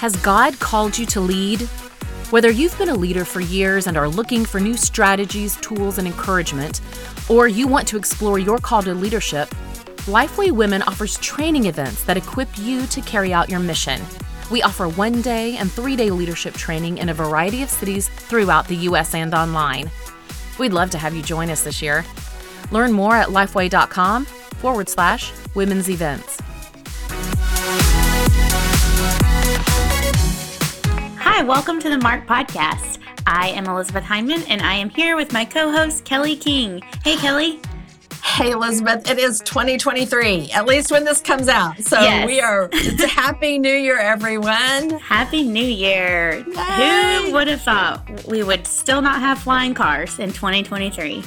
Has God called you to lead? Whether you've been a leader for years and are looking for new strategies, tools, and encouragement, or you want to explore your call to leadership, Lifeway Women offers training events that equip you to carry out your mission. We offer one day and three day leadership training in a variety of cities throughout the U.S. and online. We'd love to have you join us this year. Learn more at lifeway.com forward slash women's events. Hi, welcome to the Mark Podcast. I am Elizabeth Hyndman, and I am here with my co host, Kelly King. Hey, Kelly. Hey, Elizabeth, it is 2023, at least when this comes out. So yes. we are, it's a happy new year, everyone. Happy new year. Yay. Who would have thought we would still not have flying cars in 2023?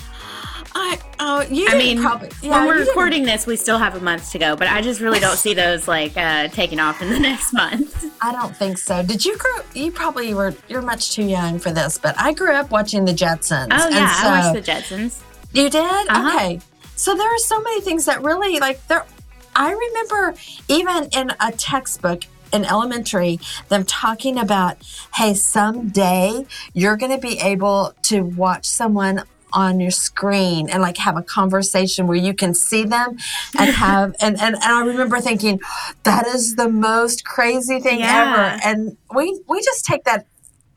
I oh you. I mean, probably, yeah, when we're recording this, we still have a month to go, but I just really don't see those like uh, taking off in the next month. I don't think so. Did you grow? You probably were. You're much too young for this, but I grew up watching the Jetsons. Oh yeah, so, I watched the Jetsons. You did? Uh-huh. Okay. So there are so many things that really like there. I remember even in a textbook in elementary them talking about hey someday you're going to be able to watch someone on your screen and like have a conversation where you can see them and have and, and, and I remember thinking that is the most crazy thing yeah. ever and we we just take that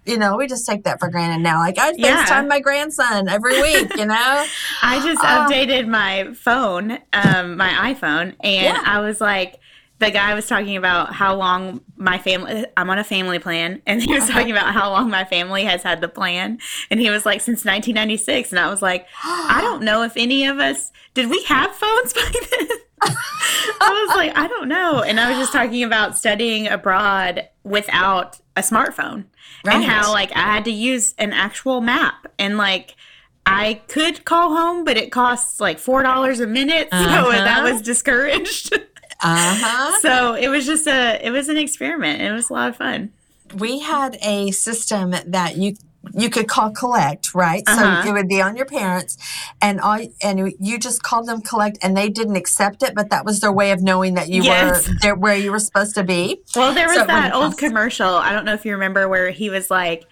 you know, we just take that for granted now. Like I yeah. FaceTime my grandson every week, you know. I just uh, updated my phone, um, my iPhone, and yeah. I was like, the guy was talking about how long my family I'm on a family plan and he was uh-huh. talking about how long my family has had the plan and he was like since 1996 and I was like I don't know if any of us did we have phones by then I was like I don't know and I was just talking about studying abroad without a smartphone right. and how like I had to use an actual map and like I could call home but it costs like $4 a minute so uh-huh. that was discouraged Uh-huh. So it was just a it was an experiment. It was a lot of fun. We had a system that you you could call collect, right? Uh-huh. So it would be on your parents, and all, and you just called them collect, and they didn't accept it, but that was their way of knowing that you yes. were there where you were supposed to be. Well, there was so that old commercial. I don't know if you remember where he was like,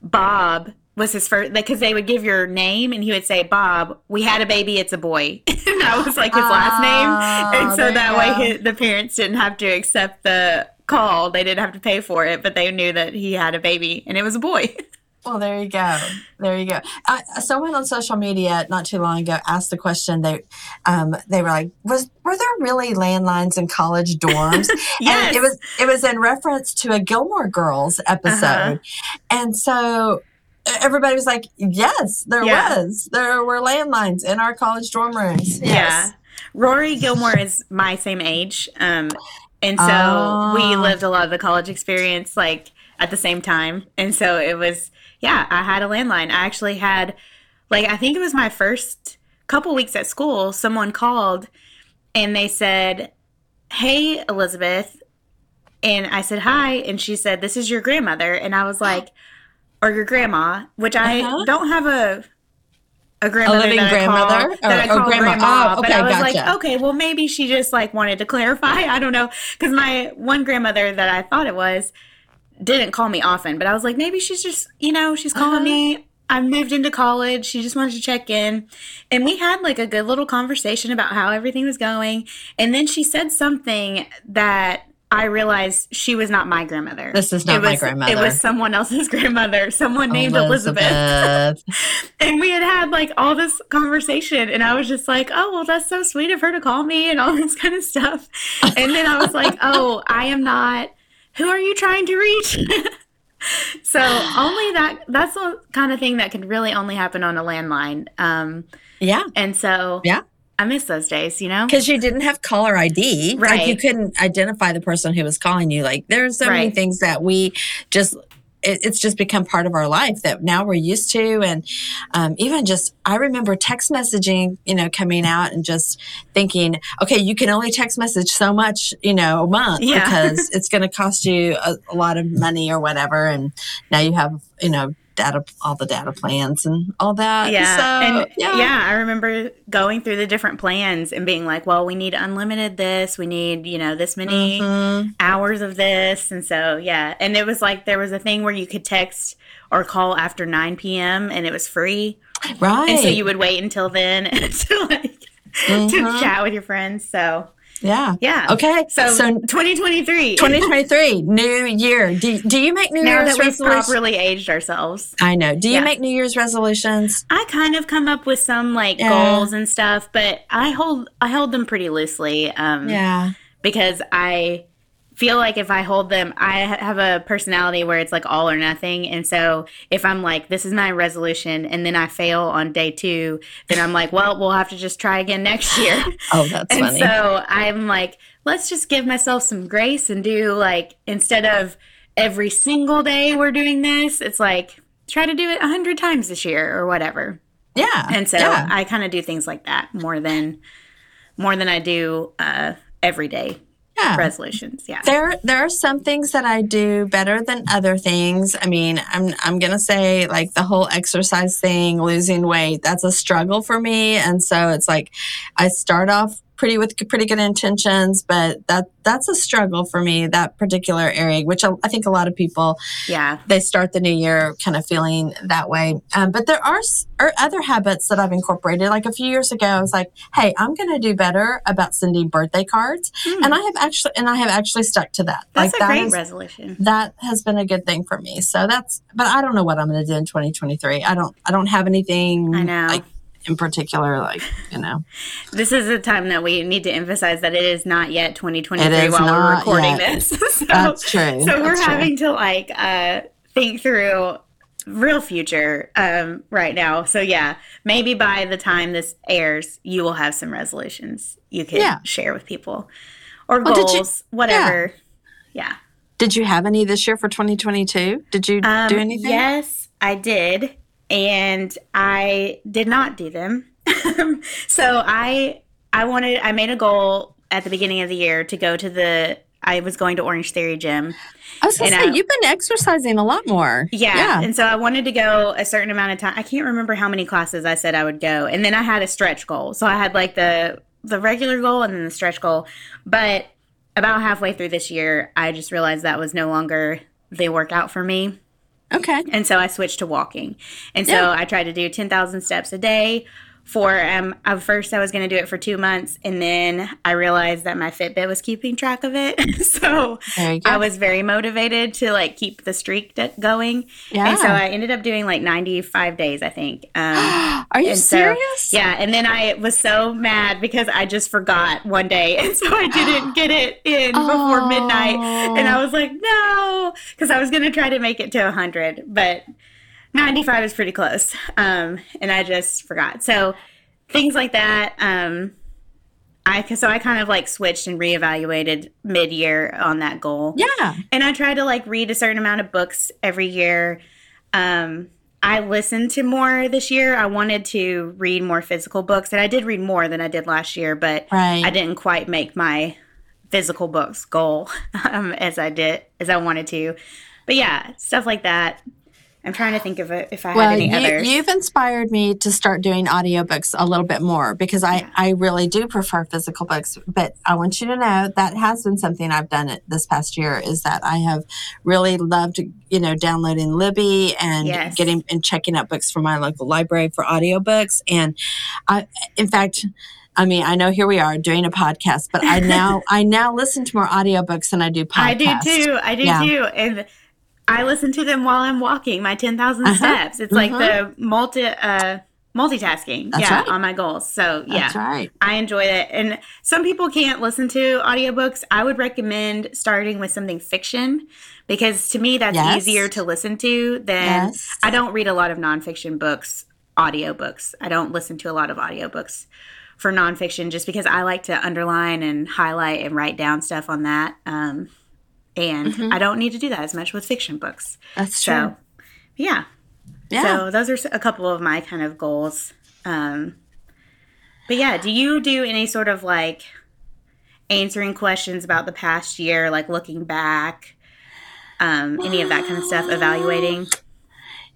Bob was his first because they would give your name and he would say bob we had a baby it's a boy. And that was like his last name. And so that way his, the parents didn't have to accept the call. They didn't have to pay for it but they knew that he had a baby and it was a boy. Well there you go. There you go. Uh, someone on social media not too long ago asked the question. They um, they were like was were there really landlines in college dorms? Yes. and it was it was in reference to a gilmore girls episode. Uh-huh. and so everybody was like, yes, there yeah. was. There were landlines in our college dorm rooms. Yes. Yeah. Rory Gilmore is my same age. Um, and so oh. we lived a lot of the college experience like at the same time. And so it was, yeah, I had a landline. I actually had, like, I think it was my first couple weeks at school, someone called and they said, Hey, Elizabeth. And I said, Hi. And she said, This is your grandmother. And I was like, or your grandma, which I uh-huh. don't have a a grandmother, a living that grandmother, I call, that I call grandma. grandma. Oh, okay, but I was gotcha. like, okay, well, maybe she just like wanted to clarify. I don't know, because my one grandmother that I thought it was didn't call me often, but I was like, maybe she's just, you know, she's calling uh-huh. me. I moved into college. She just wanted to check in. And we had like a good little conversation about how everything was going. And then she said something that I realized she was not my grandmother. This is not was, my grandmother. It was someone else's grandmother, someone named Elizabeth. Elizabeth. and we had had like all this conversation, and I was just like, oh, well, that's so sweet of her to call me and all this kind of stuff. And then I was like, oh, I am not. Who are you trying to reach? so only that that's the kind of thing that can really only happen on a landline. Um, yeah. And so yeah. I miss those days, you know? Because you didn't have caller ID. Right. Like you couldn't identify the person who was calling you. Like there's so right. many things that we just it, it's just become part of our life that now we're used to. And um, even just, I remember text messaging, you know, coming out and just thinking, okay, you can only text message so much, you know, a month Yeah. because it's going to cost you a, a lot of money or whatever. And now you have, you know, data, all the data plans and all that. Yeah. So, and yeah. I remember going through the different plans and being like, well, we need unlimited this, we need, you know, this many Mhm. hours of this. And so, yeah. And it was like there was a thing where you could text or call after 9 p.m. and it was free. Right. And so you would wait until then to like Mhm. to chat with your friends. So, yeah. yeah. Okay. So, so 2023. 2023, new year. Do, do you make New now Year's that we've resolutions? properly aged ourselves. I know. Do you Yeah. make New Year's resolutions? I kind of come up with some like Yeah. goals and stuff, but I hold I hold them pretty loosely. Um, Yeah. because I feel like if I hold them, I have a personality where it's like all or nothing. And so if I'm like, this is my resolution, and then I fail on day two, then I'm like, well, we'll have to just try again next year. Oh, that's and funny. so I'm like, let's just give myself some grace and do like, instead of every single day we're doing this, it's like, try to do it a hundred times this year or whatever. yeah. And so yeah. I kind of do things like that more than more than I do uh, everyday yeah. resolutions. Yeah. There, there are some things that I do better than other things. I mean, I'm, I'm gonna say like the whole exercise thing, losing weight. That's a struggle for me, and so it's like I start off pretty with pretty good intentions, but that that's a struggle for me. That particular area, which I, I think a lot of people Yeah. they start the new year kind of feeling that way. Um, but there are, are other habits that I've incorporated. Like a few years ago, I was like, "Hey, I'm going to do better about sending birthday cards," and I have actually, and I have actually stuck to that. That's like a that great is- resolution. that has been a good thing for me. So that's, but I don't know what I'm going to do in 2023. I don't, I don't have anything I know. like in particular, like you know. This is a time that we need to emphasize that it is not yet 2023 while we're recording yet. this. so, That's true. So we're true. having to like uh, think through real future um, right now. So yeah, maybe by the time this airs, you will have some resolutions you can Yeah. share with people or Well, did you- goals, whatever. yeah. Did you have any this year for 2022? Did you Um, do anything? Yes, I did, and I did not do them. so I I wanted I made a goal at the beginning of the year to go to the I was going to Orange Theory Gym. I was to say I- you've been exercising a lot more. Yeah. Yeah. And so I wanted to go a certain amount of time. I can't remember how many classes I said I would go. And then I had a stretch goal. So I had like the the regular goal and then the stretch goal. But about halfway through this year, I just realized that was no longer the workout for me. Okay. And so I switched to walking. And so Yeah. I tried to do 10,000 steps a day for, um, at first I was going to do it for two months. And then I realized that my Fitbit was keeping track of it. so There you go. I was very motivated to like keep the streak d- going. Yeah. And so I ended up doing like 95 days, I think. Um, Are you so- serious? yeah. And then I was so mad because I just forgot one day. And so I didn't get it in before midnight. And I was like, no, because I was going to try to make it to 100. But 95 is pretty close. Um, and I just forgot. So things like that. Um, I so I kind of like switched and reevaluated mid year on that goal. Yeah. And I try to like read a certain amount of books every year. Um, I listened to more this year. I wanted to read more physical books, and I did read more than I did last year, but Right. I didn't quite make my physical books goal um, as I did as I wanted to. But yeah, stuff like that. I'm trying to think of it if I Well, had any you, others. you've inspired me to start doing audiobooks a little bit more because I, I really do prefer physical books. But I want you to know that has been something I've done it this past year is that I have really loved, you know, downloading Libby and Yes. getting and checking out books from my local library for audiobooks. And I, in fact, I mean, I know here we are doing a podcast, but I now I now listen to more audiobooks than I do podcasts. I do too. I do Yeah. too. And I listen to them while I'm walking my 10,000 Uh-huh. steps. It's like the multi uh multitasking. That's yeah, right. on my goals. So, yeah. That's right. I enjoy it. And some people can't listen to audiobooks. I would recommend starting with something fiction because to me that's Yes. easier to listen to than Yes. I don't read a lot of nonfiction books, audiobooks. I don't listen to a lot of audiobooks for nonfiction just because I like to underline and highlight and write down stuff on that. Um, and mm-hmm. I don't need to do that as much with fiction books. That's true. Yeah. Yeah. So those are a couple of my kind of goals. Um, but yeah, do you do any sort of like answering questions about the past year, like looking back, um, any of that kind of stuff, evaluating?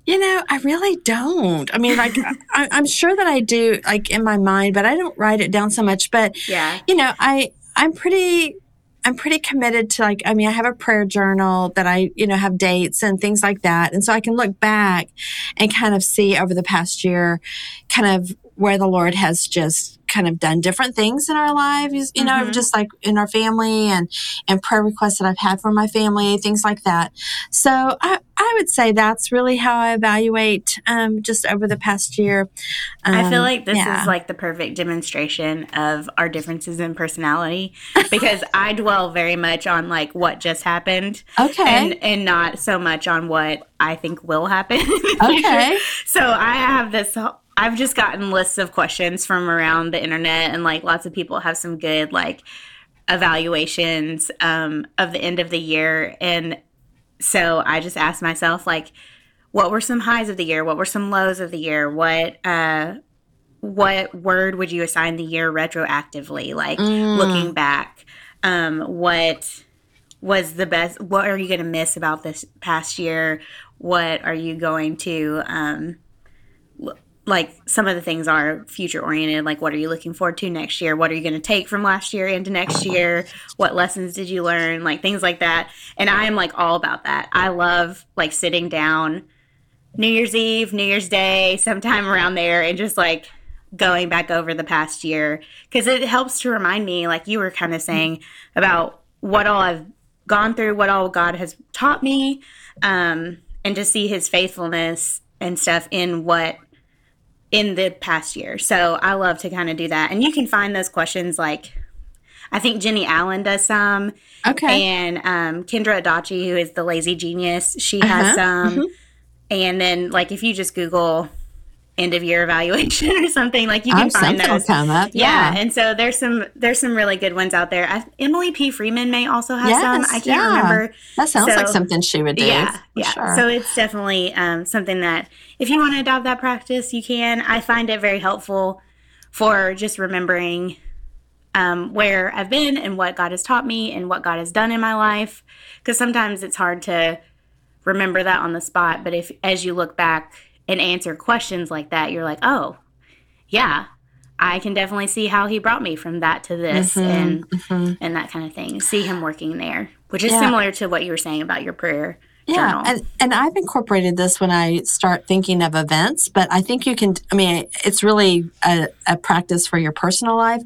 You know, I really don't. I mean, like, I, am sure that I do, like, in my mind, but I don't write it down so much. But yeah, you know, I I'm pretty I'm pretty committed to like, I mean, I have a prayer journal that I, you know, have dates and things like that. And so I can look back and kind of see over the past year, kind of where the Lord has just kind of done different things in our lives, you know, mm-hmm. just like in our family and, and prayer requests that I've had for my family, things like that. So I, I would say that's really how I evaluate um, just over the past year. Um, I feel um, like this yeah. is like the perfect demonstration of our differences in personality because I dwell very much on like what just happened. Okay. And, and not so much on what I think will happen. okay. So I have this I've just gotten lists of questions from around the internet, and like lots of people have some good like evaluations um, of the end of the year. And so I just asked myself, like, what were some highs of the year? What were some lows of the year? What uh, what word would you assign the year retroactively? Like mm. looking back, um, what was the best? What are you going to miss about this past year? What are you going to um, like some of the things are future oriented like what are you looking forward to next year? What are you going to take from last year into next year? What lessons did you learn? Like things like that. And i'm like all about that. I love like sitting down new year's eve new year's day sometime around there and just like going back over the past year. Because it helps to remind me like you were kind of saying about what all i've gone through what all god has taught me um, and to see his faithfulness and stuff in what in the past year. So I love to kind of do that. And you can find those questions like I think Jennie Allen does some. Okay. And um, Kendra Adachi, who is the lazy genius, she has uh-huh. some. Mm-hmm. And then like if you just Google end of year evaluation or something like you can oh, find those come up. Yeah. yeah. and so there's some there's some really good ones out there I, emily p freeman may also have yes, some i can't yeah. remember that sounds so, like something she would do yeah yeah sure. so it's definitely um, something that if you want to adopt that practice you can i find it very helpful for just remembering um, where i've been and what god has taught me and what god has done in my life because sometimes it's hard to remember that on the spot but if as you look back and answer questions like that, you're like, oh, yeah, I can definitely see how he brought me from that to this mm-hmm, and mm-hmm. and that kind of thing. See him working there, which is yeah. similar to what you were saying about your prayer. Yeah, journal. and and I've incorporated this when I start thinking of events, but I think you can. I mean, it's really a, a practice for your personal life,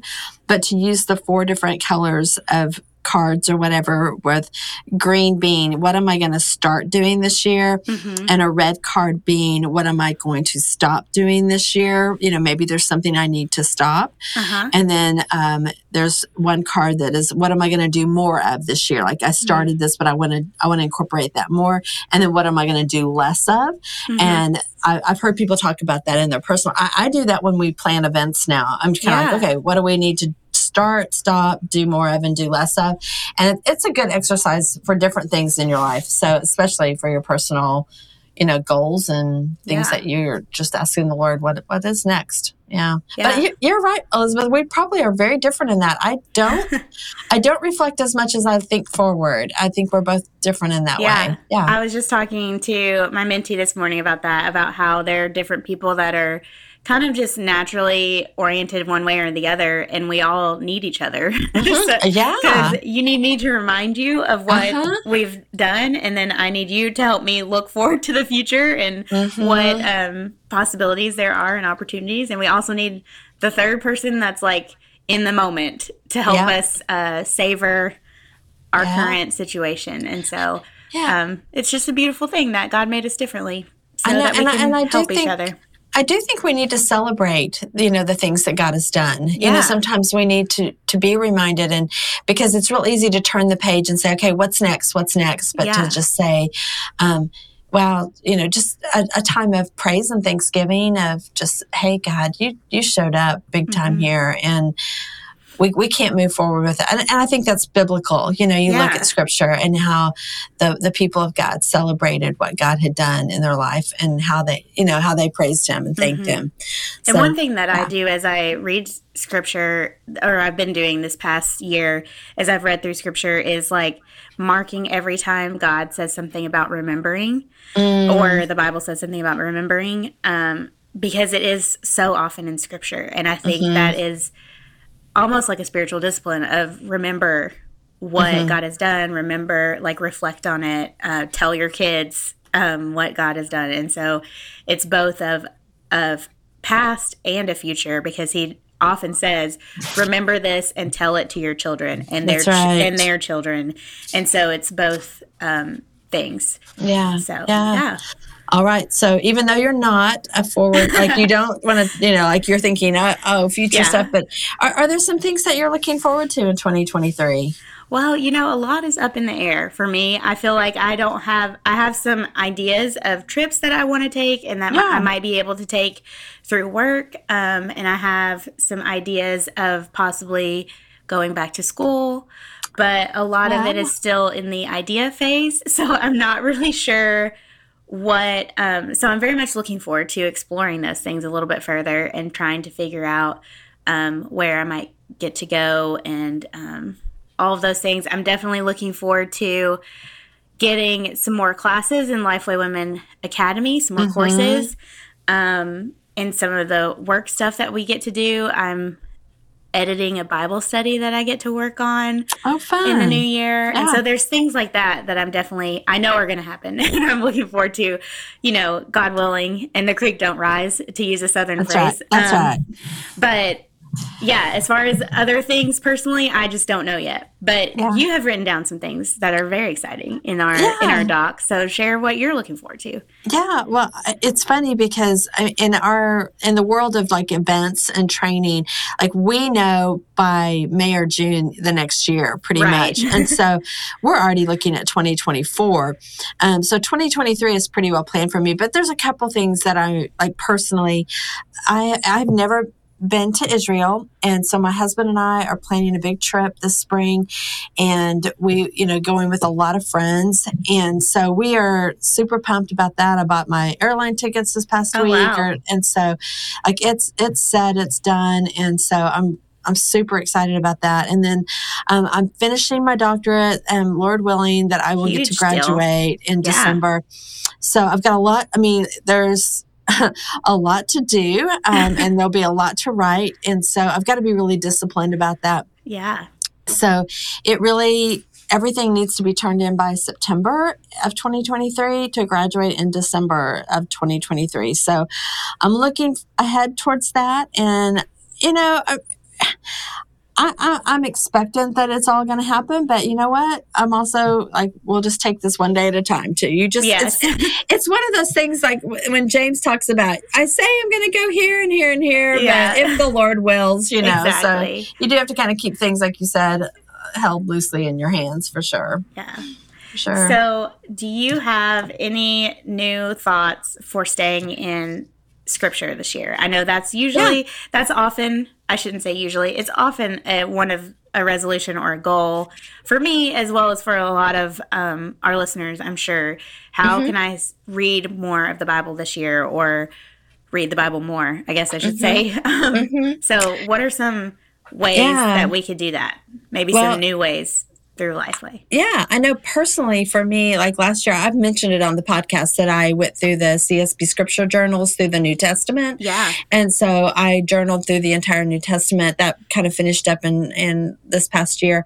but to use the four different colors of cards or whatever with green being what am I going to start doing this year mm-hmm. and a red card being what am I going to stop doing this year you know maybe there's something I need to stop uh-huh. and then um, there's one card that is what am I going to do more of this year like I started mm-hmm. this but I want to I want to incorporate that more and then what am I going to do less of mm-hmm. and I, have heard people talk about that in their personal I, I, do that when we plan events now I'm kind of yeah. like okay what do we need to start, stop, do more of, and do less of. And it's a good exercise for different things in your life. So, especially for your personal, you know, goals and things yeah. that you're just asking the Lord, what what is next? Yeah. yeah. But you're right, Elizabeth. We probably are very different in that. I don't, I don't reflect as much as I think forward. I think we're both different in that yeah. way. Yeah. I was just talking to my mentee this morning about that, about how there are different people that are kind of just naturally oriented one way or the other, and we all need each other. Mm-hmm. so, yeah, because you need me to remind you of what uh-huh. we've done, and then I need you to help me look forward to the future and mm-hmm. what um, possibilities there are and opportunities. And we also need the third person that's like in the moment to help yeah. us uh, savor our yeah. current situation. And so, yeah. um, it's just a beautiful thing that God made us differently so I know, that we can and I, and I help each other. I do think we need to celebrate, you know, the things that God has done. Yeah. You know, sometimes we need to to be reminded and because it's real easy to turn the page and say, okay, what's next? What's next? But yeah. to just say, um, well, you know, just a, a, time of praise and thanksgiving of just, hey, God, you you showed up big time mm-hmm. here, and we, we can't move forward with it. And, and I think that's biblical. You know, you look at scripture and how the, the people of God celebrated what God had done in their life and how they, you know, how they praised him and thanked Mhm. him. And So, one thing that yeah. I do as I read scripture, or I've been doing this past year as I've read through scripture, is like marking every time God says something about remembering, Mm, or the Bible says something about remembering, um, because it is so often in scripture. And I think Mhm. that is almost like a spiritual discipline of remember what Mhm. God has done, remember, like reflect on it, uh, tell your kids um, what God has done. And so it's both of, of past and a future because he often says remember this and tell it to your children and their right. and their children and so it's both um, things yeah. so yeah. yeah All right. So even though you're not a forward, like you don't want to, you know, like you're thinking, oh, oh future Yeah. stuff, but are, are there some things that you're looking forward to in 2023? Well, you know, a lot is up in the air for me. I feel like I don't have I have some ideas of trips that I want to take and that Yeah. I might be able to take through work. Um, and I have some ideas of possibly going back to school, but a lot of it is still in the idea phase. So I'm not really sure what um, so i'm very much looking forward to exploring those things a little bit further and trying to figure out um, where i might get to go and um, all of those things i'm definitely looking forward to getting some more classes in lifeway women academy some more Mhm. courses um, and some of the work stuff that we get to do i'm editing a bible study that i get to work on Oh, fun. in the new year. And so there's things like that that I'm definitely I know are going to happen, and I'm looking forward to, you know, God willing, and the creek don't rise to use a southern That's phrase. right. That's Um, right. But yeah, as far as other things personally, I just don't know yet. But Yeah. you have written down some things that are very exciting in our in our doc. So share what you're looking forward to. Yeah, well, it's funny because I- in our in the world of like events and training, like we know by May or June the next year, pretty Right. much, and so we're already looking at 2024. Um, so 2023 is pretty well planned for me, but there's a couple things that I like personally. I I've never been to Israel, and so my husband and I are planning a big trip this spring, and we, you know, going with a lot of friends, and so we are super pumped about that. I bought my airline tickets this past Oh, week, wow. or, and so like it's it's said, it's done, and so I'm. I'm super excited about that. And then um, I'm finishing my doctorate, and Lord willing, that I will get to Huge deal. graduate in Yeah. December. So I've got a lot. I mean, there's a lot to do, um, and there'll be a lot to write. And so I've got to be really disciplined about that. Yeah. So it really, everything needs to be turned in by September of 2023 to graduate in December of 2023. So I'm looking ahead towards that. And, you know, I, I, I, I'm expectant that it's all going to happen, but you know what? I'm also like, we'll just take this one day at a time too. You just, Yes. it's, it's one of those things like when James talks about, I say I'm going to go here and here and here, Yeah. but if the Lord wills, you know, exactly. so you do have to kind of keep things, like you said, uh, held loosely in your hands for sure. yeah. For sure. So, do you have any new thoughts for staying in scripture this year? I know that's usually that's often I shouldn't say usually. It's often a, one of a resolution or a goal for me as well as for a lot of um, our listeners. I'm sure. How Mm-hmm. can I read more of the Bible this year or read the Bible more? I guess I should say. Um, Mhm. So, what are some ways Yeah. that we could do that? Maybe Well- some new ways through Lifeway. Yeah, I know personally for me, like last year, I've mentioned it on the podcast that I went through the CSB scripture journals through the New Testament. Yeah. And so I journaled through the entire New Testament. That kind of finished up in, in this past year.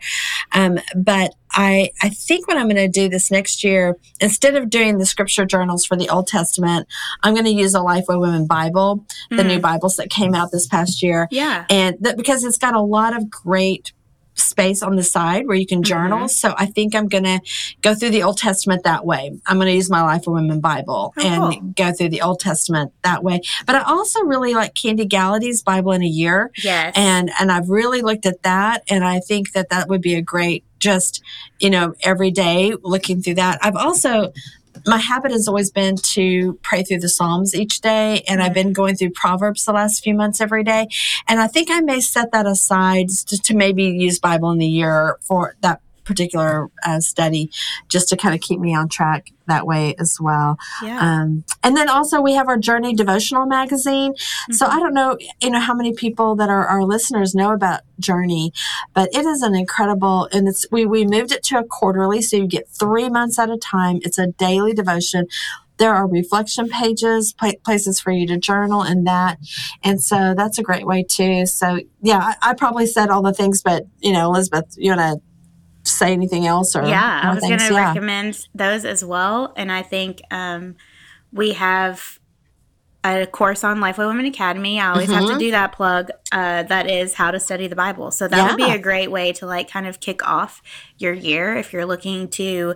Um, but I, I think what I'm going to do this next year, instead of doing the scripture journals for the Old Testament, I'm going to use a Lifeway Women Bible, the Mm. new Bibles that came out this past year. Yeah. And that because it's got a lot of great space on the side where you can journal. Mm-hmm. So I think I'm going to go through the Old Testament that way. I'm going to use my Lifeway Women Bible Oh, and cool. go through the Old Testament that way. But I also really like Kandi Gallaty's Bible in a Year. Yes. And and I've really looked at that and I think that that would be a great just, you know, every day looking through that. I've also my habit has always been to pray through the Psalms each day. And I've been going through Proverbs the last few months every day. And I think I may set that aside to, to maybe use Bible in the year for that particular uh, study just to kind of keep me on track that way as well. Yeah. Um, and then also we have our Journey devotional magazine. Mm-hmm. So I don't know, you know, how many people that are our listeners know about Journey, but it is an incredible, and it's, we, we moved it to a quarterly. So you get three months at a time. It's a daily devotion there are reflection pages, places for you to journal and that. And so that's a great way too. So yeah, I, I probably said all the things, but you know, Elizabeth, you want to say anything else or yeah i was going to yeah. recommend those as well and i think um, we have a course on lifeway women academy i always mm-hmm. have to mm-hmm. do that plug uh, that is how to study the bible so that yeah. would be a great way to like kind of kick off your year if you're looking to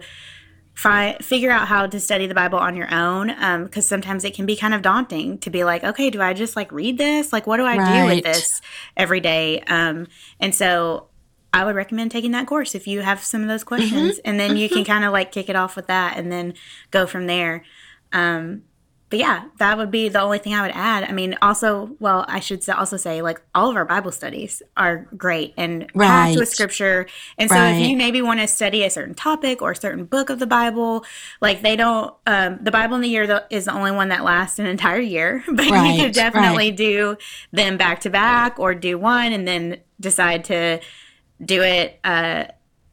Fi- figure out how to study the Bible on your own because um, sometimes it can be kind of daunting to be like, okay, do I just like read this? Like, what do I right. do with this every day? Um, and so I would recommend taking that course if you have some of those questions, mm-hmm. and then you can mm-hmm. kind of like kick it off with that, and then go from there. Um, but yeah, that would be the only thing I would add. I mean, also, well, I should also say, like, all of our Bible studies are great and right. packed with scripture. And so, right. if you maybe want to study a certain topic or a certain book of the Bible, like, they don't, um, the Bible in the year is the only one that lasts an entire year, but right. you could definitely do them back to back or do one and then decide to do it uh,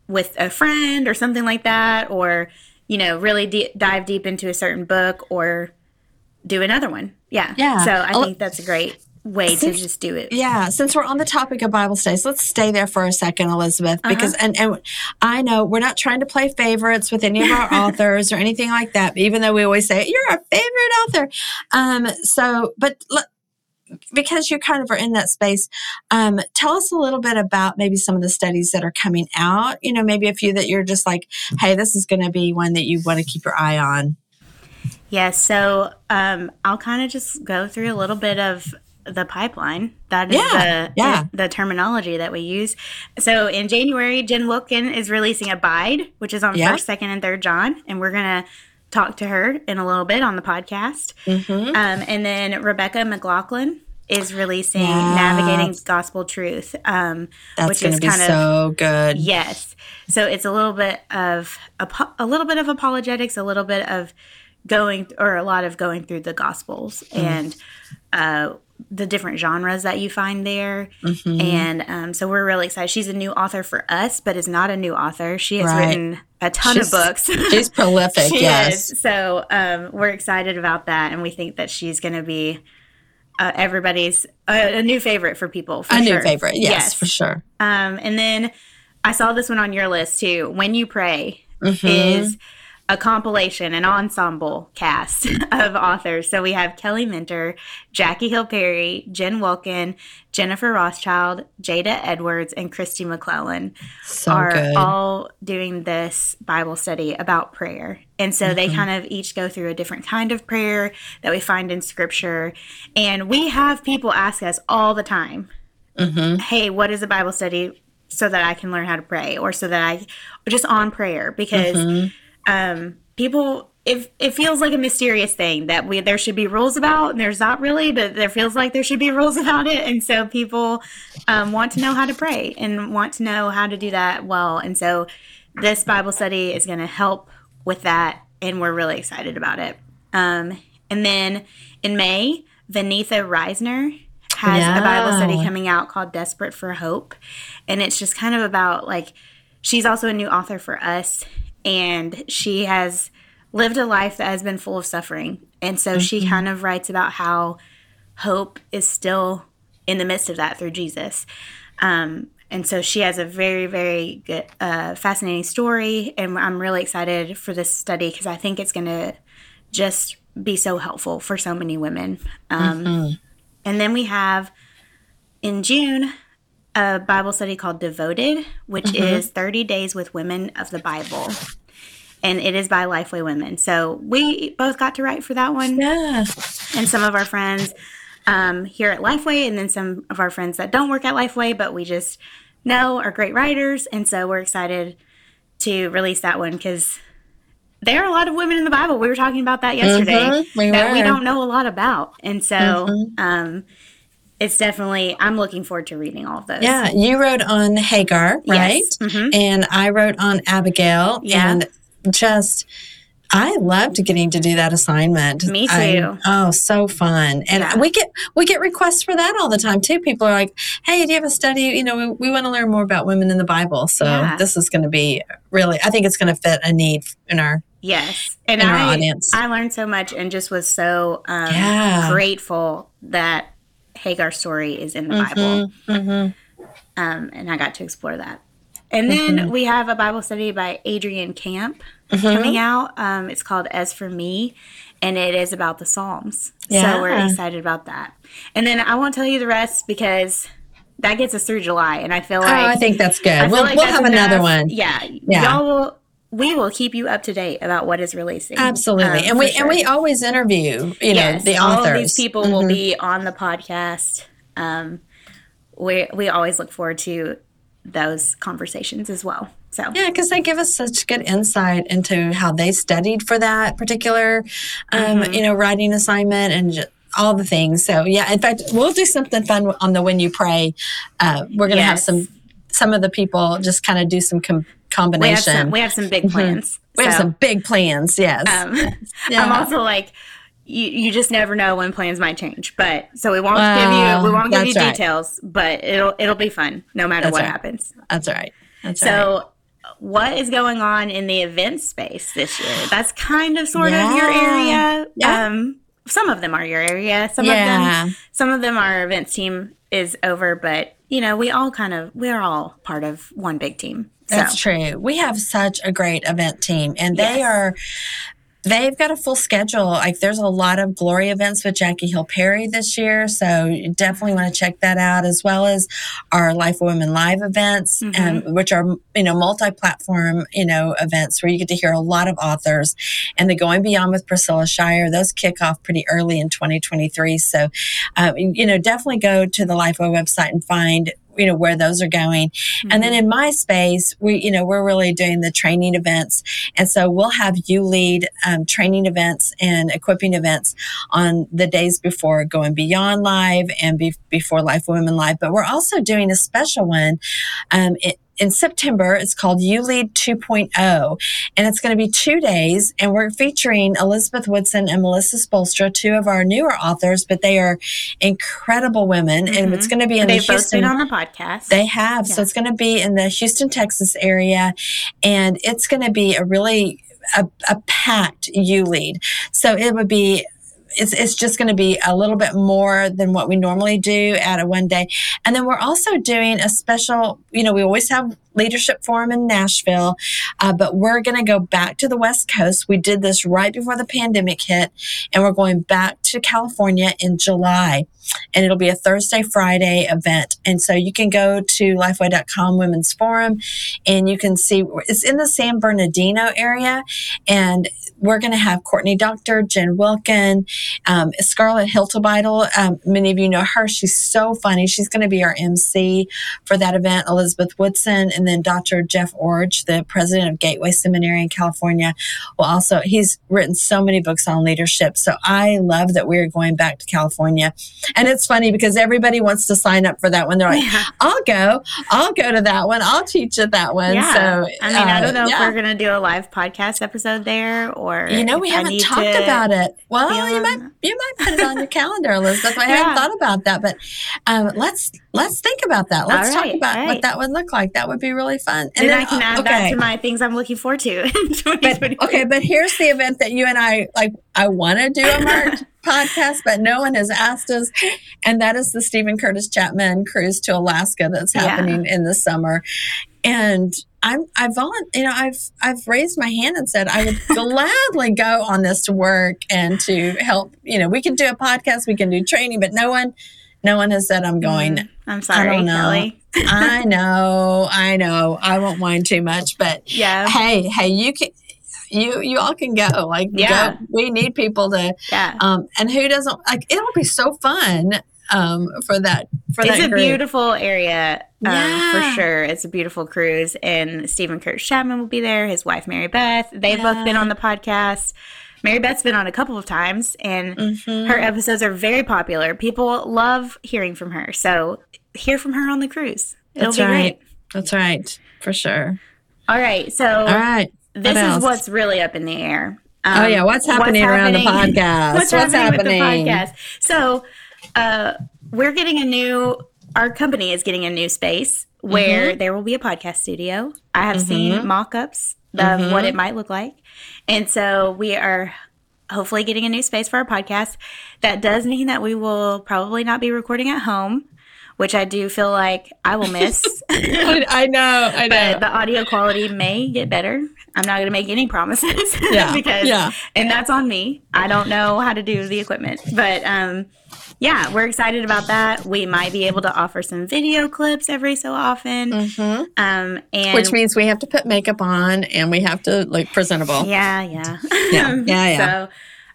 with a friend or something like that, or you know, really de- dive deep into a certain book or do another one. Yeah. Yeah. So I think that's a great way since, to just do it. Yeah. Since we're on the topic of Bible studies, let's stay there for a second, Elizabeth, uh-huh. because, and, and I know we're not trying to play favorites with any of our authors or anything like that, even though we always say, you're our favorite author. Um, so, but because you kind of are in that space, um, tell us a little bit about maybe some of the studies that are coming out. You know, maybe a few that you're just like, hey, this is going to be one that you want to keep your eye on. Yes. Yeah, so um, I'll kind of just go through a little bit of the pipeline. That is yeah, the, yeah. the, the terminology that we use. So in January, Jen Wilkin is releasing Abide, which is on yeah. first, second, and third John, and we're gonna talk to her in a little bit on the podcast. Mm-hmm. Um, and then Rebecca McLaughlin is releasing yeah. Navigating Gospel Truth, um, which is kind of so good. Yes, so it's a little bit of a, little bit of apologetics, a little bit of going or a lot of going through the Gospels mm. and uh, the different genres that you find there. Mm-hmm. And um, so we're really excited. She's a new author for us, but is not a new author. She has right. written a ton she's, of books. she's prolific, she yes. Is. So um, we're excited about that. And we think that she's going to be uh, everybody's uh, a new favorite for people. For a sure. new favorite, yes, yes. for sure. Um, and then I saw this one on your list too. When you pray mm-hmm. is a compilation, an ensemble cast of authors. So we have Kelly Minter, Jackie Hill Perry, Jen Wilkin, Jennifer Rothschild, Jada Edwards, and Kristi McLelland so are good. all doing this Bible study about prayer. And so mm-hmm. they kind of each go through a different kind of prayer that we find in scripture. And we have people ask us all the time, mm-hmm. hey, what is a Bible study so that I can learn how to pray or so that I, just on prayer because. Mm-hmm um, people it, it feels like a mysterious thing that we there should be rules about and there's not really but there feels like there should be rules about it. And so people um, want to know how to pray and want to know how to do that well. And so this bible study is going to help with that and we're really excited about it. Um, and then in may Vaneetha Risner has a bible study coming out called desperate for hope. And it's just kind of about like she's also a new author for us and she has lived a life that has been full of suffering. And so mm-hmm. she kind of writes about how hope is still in the midst of that through Jesus. Um, and so she has a very, very good, uh, fascinating story. And I'm really excited for this study because I think it's going to just be so helpful for so many women. Um, mm-hmm. And then we have in June, a Bible study called Devoted, which mm-hmm. is 30 Days with Women of the Bible. And it is by Lifeway Women. So we both got to write for that one. Yeah. And some of our friends um, here at Lifeway, and then some of our friends that don't work at Lifeway, but we just know are great writers. And so we're excited to release that one because there are a lot of women in the Bible. We were talking about that yesterday Mm-hmm, we that we don't know a lot about, and so Mhm. um, it's definitely. I'm looking forward to reading all of those. Yeah, you wrote on Hagar, right? Yes. Mhm. And I wrote on Abigail. Yeah. And just, I loved getting to do that assignment. Me I- too. oh, so fun! And Yeah. we get we get requests for that all the time too. People are like, "Hey, do you have a study? You know, we, we want to learn more about women in the Bible." So Yeah. this is going to be really. I think it's going to fit a need in our Yes, and in our I audience. I learned so much and just was so um, Yeah. grateful that Hagar's story is in the Bible, Mhm. um, and I got to explore that. And then Mm-hmm. we have a Bible study by Adrian Camp coming out. Um, it's called "As for Me," and it is about the Psalms. Yeah. So we're excited about that. And then I won't tell you the rest because that gets us through July, and I feel Oh, like I think that's good. I We'll, like we'll have another one. Yeah, Yeah. y'all will. We will keep you up to date about what is releasing. Absolutely, um, and we sure. and we always interview, you know, yes, the all authors. of these people will Mhm. be on the podcast. Um, we we always look forward to those conversations as well. So Yeah, because they give us such good insight into how they studied for that particular, um, Mm-hmm. you know, writing assignment and ju- all the things. So yeah, in fact, we'll do something fun on the when you pray. Uh, we're going to have some some of the people just kind of do some com- we have combination. some we have some big plans. Mm-hmm. We have some big plans. Yes. Um, Yeah. I'm also like. You, you just never know when plans might change, but so we won't Well, give you we won't give you right. details, but it'll it'll be fun no matter That's what right. happens. That's right. That's right. So, what is going on in the event space this year? That's kind of sort of your area. Yeah. Um, some of them are your area. Some Yeah. of them, some of them, our events team is over, but you know, we all kind of we're all part of one big team. So That's true. We have such a great event team, and they Yes. are. They've got a full schedule. Like there's a lot of glory events with Jackie Hill Perry this year, so you definitely want to check that out, as well as our Lifeway Women live events, um, which are you know multi-platform you know events where you get to hear a lot of authors, and the Going Beyond with Priscilla Shirer. Those kick off pretty early in 2023, so uh, you know definitely go to the Life of website and find you know where those are going. And then in my space we you know we're really doing the training events. And so we'll have you lead um, training events and equipping events on the days before going beyond live and be- before life women live. But we're also doing a special one um, it, in September, it's called You Lead 2.0, and it's going to be two days. And we're featuring Elizabeth Woodson and Melissa Spoelstra, two of our newer authors, but they are incredible women. And it's mm-hmm. going to be in they've the Houston. on the podcast. They have. So it's going to be in the Houston, Texas area. And it's going to be a really a, a packed U lead. So it would be it's, it's just going to be a little bit more than what we normally do at a one day. And then we're also doing a special, you know, we always have leadership forum in Nashville, uh, but we're going to go back to the West Coast. We did this right before the pandemic hit, and we're going back to California in July. And it'll be a Thursday, Friday event. And so you can go to lifeway.com women's forum and you can see it's in the San Bernardino area. And we're going to have Courtney Doctor, Jen Wilkin, um, Scarlet Hiltibidal. Um, many of you know her. She's so funny. She's going to be our MC for that event. Elizabeth Woodson, and then Dr. Jeff Iorg, the president of Gateway Seminary in California, will also. He's written so many books on leadership. So I love that we're going back to California. And it's funny because everybody wants to sign up for that one. They're like, Yeah. "I'll go. I'll go to that one. I'll teach at that one." Yeah. So I mean, I uh, don't know yeah. if we're gonna do a live podcast episode there or You know, we haven't talked to- about it. Well, you might you might put it on your calendar, Elizabeth. I Yeah. hadn't thought about that, but um, let's let's think about that. Let's All talk about all what that would look like. That would be really fun. And then I can add that to my things I'm looking forward to but okay, but here's the event that you and I like. I want to do a March podcast, but no one has asked us, and that is the Steven Curtis Chapman cruise to Alaska that's Yeah. happening in the summer. And I'm I volun you know I've I've raised my hand and said I would gladly go on this to work and to help. You know, we can do a podcast, we can do training, but no one, no one has said I'm going. Mm, I'm sorry, don't know. Kelly. I know, I know. I won't whine too much, but Yeah, hey, hey, you can, you you all can go. Like, Yeah. go. We need people to, yeah. um, and who doesn't like? It'll be so fun. Um, for that. For it's that a group. beautiful area um, Yeah. for sure. It's a beautiful cruise, and Steven Kurt Chapman will be there. His wife Mary Beth. They've both been on the podcast. Mary Beth's been on a couple of times, and Mhm. her episodes are very popular. People love hearing from her, so hear from her on the cruise. It'll That's right. great. That's right, for sure. All right, so All right. this What is else? what's really up in the air. oh Um, yeah, what's happening around the happening- podcast? what's, happening, with the podcast? So, uh, we're getting a new. Our company is getting a new space where Mm-hmm. there will be a podcast studio. I have seen mock-ups of what it might look like, and so we are hopefully getting a new space for our podcast. That does mean that we will probably not be recording at home, which I do feel like I will miss. I, know. I know. but the audio quality may get better. I'm not going to make any promises Yeah, because yeah. and that's on me. I don't know how to do the equipment. But um yeah, we're excited about that. We might be able to offer some video clips every so often. mm-hmm. Um and Which means we have to put makeup on and we have to look presentable. yeah, yeah. Yeah, yeah, yeah. So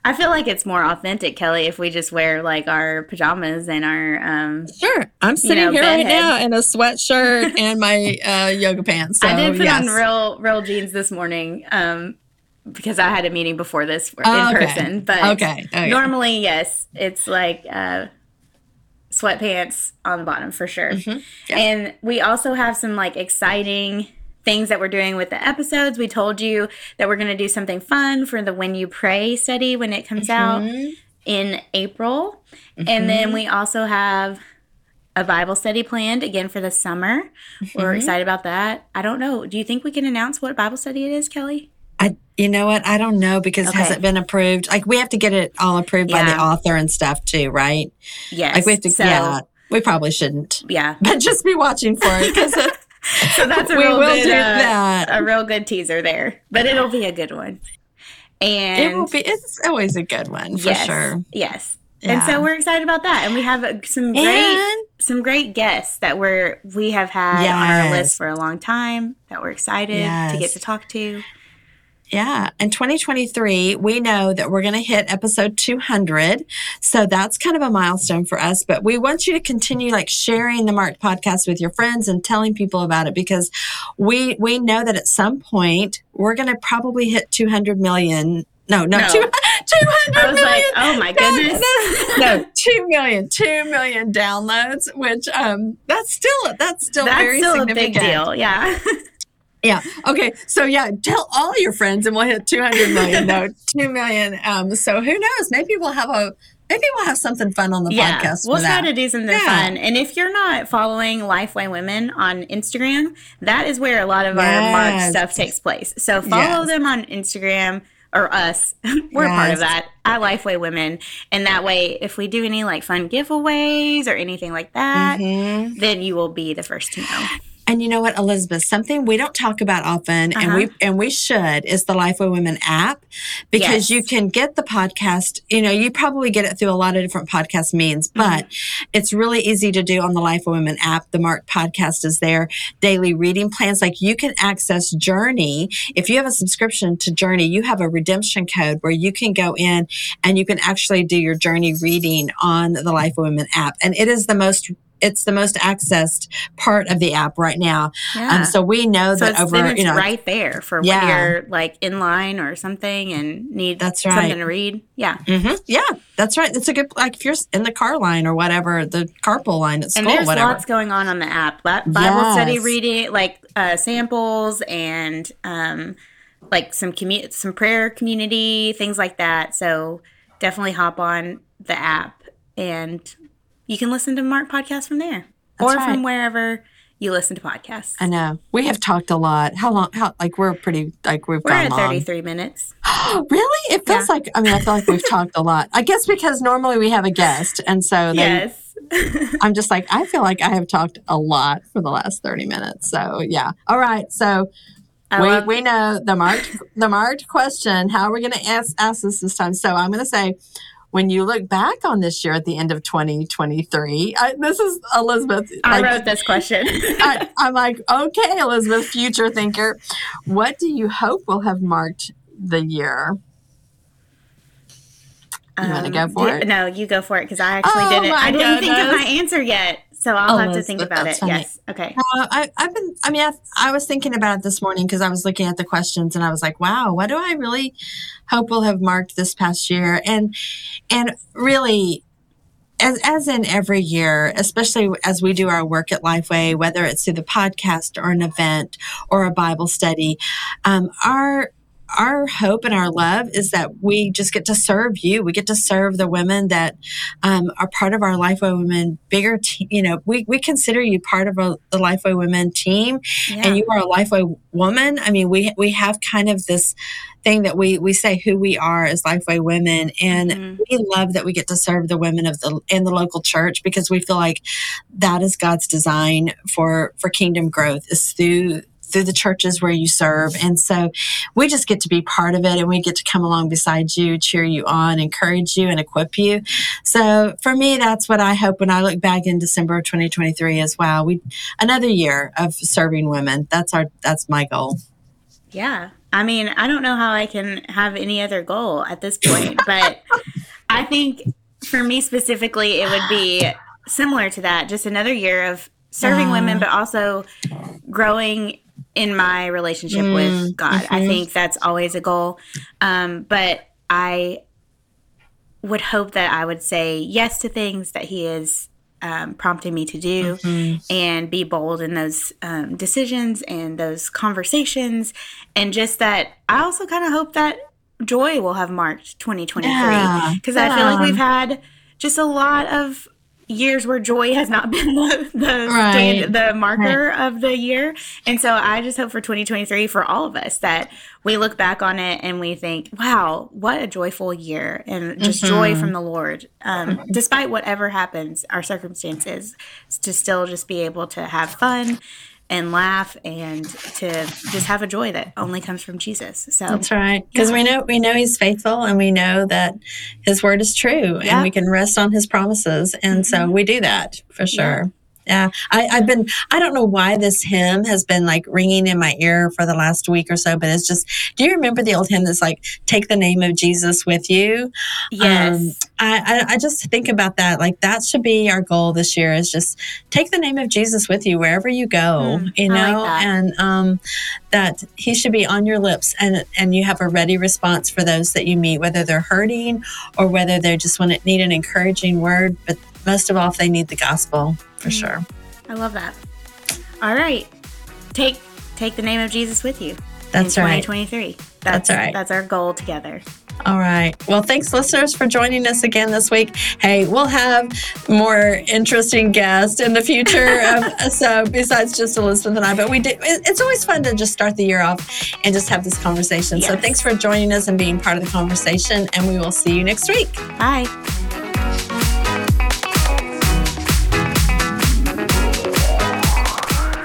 I feel like it's more authentic, Kelly, if we just wear like our pajamas and our um Sure. I'm sitting know, here right bedhead. now in a sweatshirt and my uh, yoga pants. So, I did put yes. on real real jeans this morning um, because I had a meeting before this Oh, in okay. person. But Okay, okay. normally, yes, it's like uh, sweatpants on the bottom for sure. Mm-hmm. Yeah. And we also have some like exciting things that we're doing with the episodes. We told you that we're going to do something fun for the When You Pray study when it comes out Mm-hmm. in April. And then we also have a Bible study planned again for the summer. Mm-hmm. We're excited about that. I don't know. Do you think we can announce what Bible study it is, Kelly? I, you know what? I don't know because it Okay. hasn't been approved. Like we have to get it all approved by the author and stuff too, right? Yes. Like we have to. So, yeah, we probably shouldn't, yeah. but just be watching for it because So that's a we real will good, do uh, that. a real good teaser there. But it'll be a good one. And it will be. It's always a good one for yes, sure. Yes. And so we're excited about that, and we have uh, some great, And some great guests that we're we have had on our list for a long time that we're excited to get to talk to. Yeah. In 2023, we know that we're going to hit episode 200. So that's kind of a milestone for us. But we want you to continue like sharing the Marked podcast with your friends and telling people about it because we we know that at some point we're going to probably hit 200 million. No, no, No. two- 200 I was like, oh my goodness. no, no, two million, two million downloads, which um, that's still that's still That's very still a big deal. Yeah. Yeah. Okay. So yeah, tell all your friends, and we'll hit two hundred million. no, two million. Um. So who knows? Maybe we'll have a. Maybe we'll have something fun on the yeah. podcast. We'll try to do something Yeah. fun. And if you're not following Lifeway Women on Instagram, that is where a lot of our Mark stuff takes place. So follow Yes. them on Instagram or us. We're a part of that at Lifeway Women. And that way, if we do any like fun giveaways or anything like that, Mhm. then you will be the first to know. And you know what, Elizabeth? Something we don't talk about often, and Uh-huh. we and we should, is the Lifeway Women app, because Yes. you can get the podcast. You know, you probably get it through a lot of different podcast means, Mm-hmm. but it's really easy to do on the Lifeway Women app. The Marked podcast is there. Daily reading plans, like you can access Journey. If you have a subscription to Journey, you have a redemption code where you can go in and you can actually do your Journey reading on the Lifeway Women app, and it is the most. It's the most accessed part of the app right now. Yeah. Um, so we know so that over, you know, right there for Yeah. when you're like in line or something and need That's right. something to read. Yeah. Mhm. yeah, that's right. It's a good, like if you're in the car line or whatever, the carpool line at And school, there's whatever. lots going on on the app. Bi- Bible study reading, like uh, samples and um, like some commu- some prayer community things like that. So definitely hop on the app and you can listen to Marked podcast from there That's or right. from wherever you listen to podcasts. I know we have talked a lot. How long? How like we're pretty like we've We're gone at 33 minutes. really? It feels Yeah. like I mean I feel like we've talked a lot. I guess because normally we have a guest, and so they, Yes. I'm just like I feel like I have talked a lot for the last thirty minutes. So yeah. All right. So I we, love- we know the marked the marked question. How are we going to ask ask this this time? So I'm going to say, when you look back on this year at the end of 2023, I, this is Elizabeth. I like, wrote this question. I, I'm like, okay, Elizabeth, future thinker. What do you hope will have marked the year? You want to go um, for it? No, you go for it because I actually Oh, didn't. I didn't think of my answer yet, so I'll Oh, have to think about it. funny. Yes. Okay. Uh, I, I've been, I mean, I, I was thinking about it this morning because I was looking at the questions and I was like, wow, what do I really hope will have marked this past year? And, and really, as, as in every year, especially as we do our work at Lifeway, whether it's through the podcast or an event or a Bible study, um, our our hope and our love is that we just get to serve you. We get to serve the women that um, are part of our Lifeway Women bigger team. You know, we, we consider you part of a, the Lifeway Women team, Yeah. and you are a Lifeway woman. I mean, we we have kind of this thing that we we say who we are as Lifeway women, and Mhm. we love that we get to serve the women of the in the local church because we feel like that is God's design for for kingdom growth is through through the churches where you serve and so we just get to be part of it and we get to come along beside you cheer you on encourage you and equip you so for me that's what i hope when i look back in december of 2023 as well we another year of serving women that's our that's my goal Yeah. I mean, I don't know how I can have any other goal at this point, but I think for me specifically, it would be similar to that. Just another year of serving Yeah. women, uh-huh. but also growing in my relationship with God. I mhm. think that's always a goal. Um, but I would hope that I would say yes to things that He is um, prompting me to do and be bold in those um, decisions and those conversations. And just that I also kind of hope that joy will have marked 2023 Yeah, because I feel like we've had just a lot of years where joy has not been the the, Right, stand, the marker of the year. And so i just hope for 2023 for all of us that we look back on it and we think wow what a joyful year and just Mm-hmm. joy from the lord um, despite whatever happens our circumstances to still just be able to have fun and laugh and to just have a joy that only comes from jesus so That's right. Because we know we know he's faithful and we know that his word is true Yeah. and we can rest on his promises. And so mm-hmm. we do that for sure. Yeah. I, I've been I don't know why this hymn has been like ringing in my ear for the last week or so, but it's just do you remember the old hymn that's like take the name of Jesus with you? yes Um, I, I, I just think about that. Like that should be our goal this year is just take the name of Jesus with you wherever you go, Mm, you like know, that. and um, that he should be on your lips and, and you have a ready response for those that you meet, whether they're hurting or whether they just want to need an encouraging word. But most of all, if they need the gospel for Mm. sure. I love that. All right. Take take the name of Jesus with you. That's in right. 2023. That's right. That's our goal together. All right. Well, thanks, listeners, for joining us again this week. Hey, we'll have more interesting guests in the future. um, so, besides just Elizabeth and I, but we did. It's always fun to just start the year off and just have this conversation. So, thanks for joining us and being part of the conversation. And we will see you next week. Bye.